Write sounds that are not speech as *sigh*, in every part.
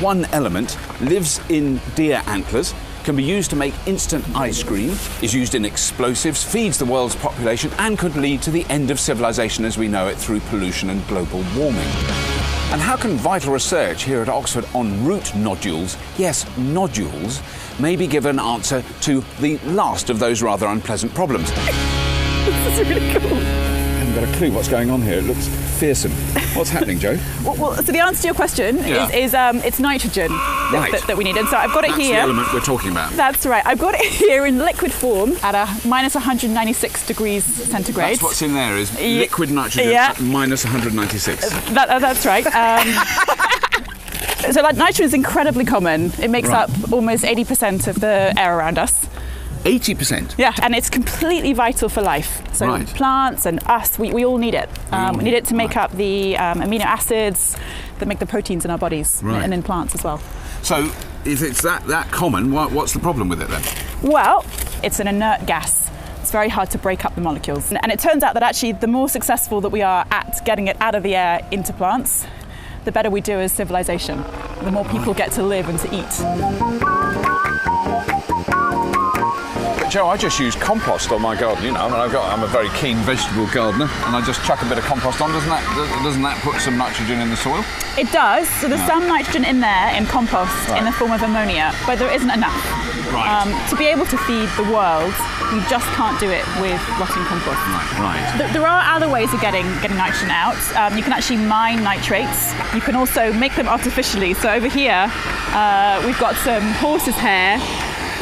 one element, lives in deer antlers, can be used to make instant ice cream, is used in explosives, feeds the world's population, and could lead to the end of civilization as we know it through pollution and global warming. And how can vital research here at Oxford on root nodules, yes, nodules, maybe give an answer to the last of those rather unpleasant problems? *laughs* this is really cool. Got a clue what's going on here. It looks fearsome. What's happening, Joe? *laughs* Well, well, so the answer to your question Yeah. is, is um, it's nitrogen that, Right. that, that we need. And so I've got it That's here. the element we're talking about. That's right. I've got it *laughs* here in liquid form at a minus 196 degrees centigrade. That's what's in there is liquid nitrogen yeah. at minus 196. That, uh, that's right. Um, *laughs* so, like, nitrogen is incredibly common. It makes Right. up almost 80% of the air around us. 80%. Yeah, and it's completely vital for life. So, Right. plants and us, we, we all need it. Um, we need it to make right. up the um, amino acids that make the proteins in our bodies Right. and in plants as well. So if it's that, that common, what, what's the problem with it then? Well, it's an inert gas. It's very hard to break up the molecules. And it turns out that actually, the more successful that we are at getting it out of the air into plants, the better we do as civilization. The more people get to live and to eat. Joe, I just use compost on my garden. You know, I've got, I'm a very keen vegetable gardener, and I just chuck a bit of compost on. Doesn't that doesn't that put some nitrogen in the soil? It does. So there's some nitrogen in there in compost Right. in the form of ammonia, but there isn't enough. Right. Um, to be able to feed the world, you just can't do it with rotting compost. Right. Th- There are other ways of getting getting nitrogen out. Um, you can actually mine nitrates. You can also make them artificially. So over here, uh, we've got some horse's hair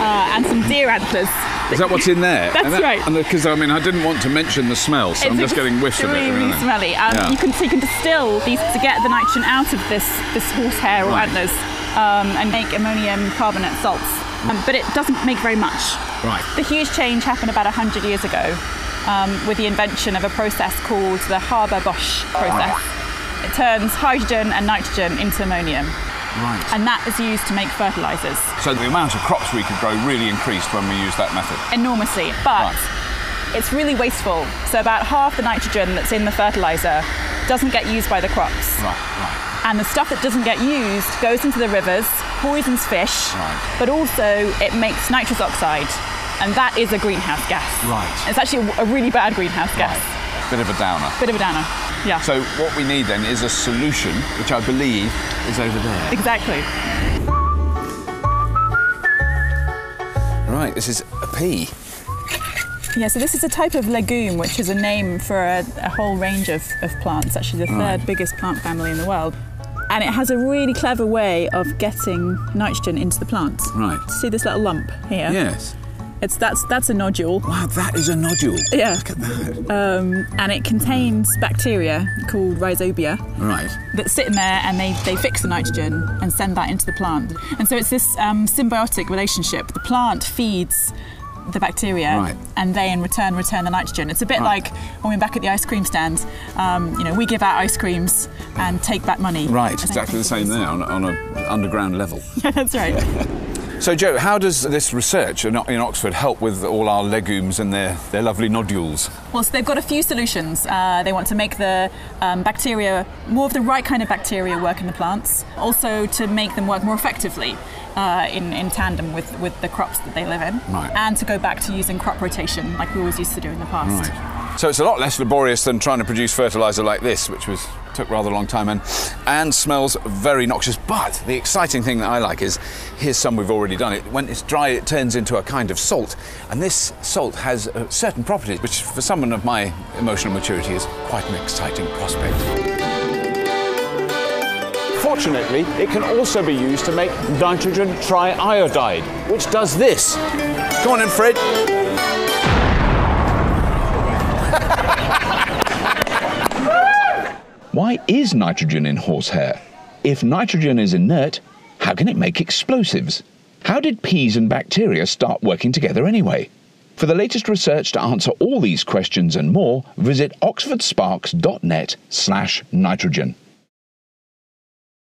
uh, and some deer antlers. Is that what's in there? *laughs* That's and that, right. Because I mean, I didn't want to mention the smell, so I'm just getting whiffs of it. extremely really. smelly. Um, Yeah. You can so you can distill these to get the nitrogen out of this this horsehair or Right. antlers um, and make ammonium carbonate salts. Um, but it doesn't make very much. Right. The huge change happened about 100 years ago um, with the invention of a process called the Haber-Bosch process. It turns hydrogen and nitrogen into ammonium, Right. and that is used to make fertilizers So the amount of crops we could grow really increased when we used that method. enormously. But Right. it's really wasteful. So about half the nitrogen that's in the fertilizer doesn't get used by the crops. Right. Right. And the stuff that doesn't get used goes into the rivers, poisons fish, Right. but also it makes nitrous oxide. And that is a greenhouse gas. Right. It's actually a really bad greenhouse gas. Right. Bit of a downer. Bit of a downer. Yeah. So what we need then is a solution, which I believe is over there. exactly. Right. This is a pea. Yeah, so this is a type of legume, which is a name for a, a whole range of, of plants, actually the third Right. biggest plant family in the world. And it has a really clever way of getting nitrogen into the plant. Right. See this little lump here? Yes. It's that's that's a nodule. Wow, that is a nodule. Yeah. Look at that. Um, and it contains bacteria called rhizobia Right. that sit in there and they, they fix the nitrogen and send that into the plant. And so it's this um, symbiotic relationship. The plant feeds the bacteria Right. and they in return return the nitrogen. It's a bit Right. like when we're back at the ice cream stand, um, you know, we give out ice creams and take back money. Right. Exactly the same there on, on an underground level. *laughs* Yeah, that's right. *laughs* So, Joe, how does this research in Oxford help with all our legumes and their, their lovely nodules? Well, so they've got a few solutions. Uh, they want to make the um, bacteria, more of the right kind of bacteria work in the plants, also to make them work more effectively uh, in, in tandem with, with the crops that they live in, Right. and to go back to using crop rotation like we always used to do in the past. So it's a lot less laborious than trying to produce fertilizer like this, which was took rather a long time and and smells very noxious. But the exciting thing that I like is here's some we've already done. It when it's dry, it turns into a kind of salt, and this salt has uh, certain properties, which for someone of my emotional maturity is quite an exciting prospect. Fortunately, it can also be used to make nitrogen triiodide, which does this. Go on in, Fred. Why is nitrogen in horsehair? If nitrogen is inert, how can it make explosives? How did peas and bacteria start working together anyway? For the latest research to answer all these questions and more, visit oxfordsparks.net slash nitrogen.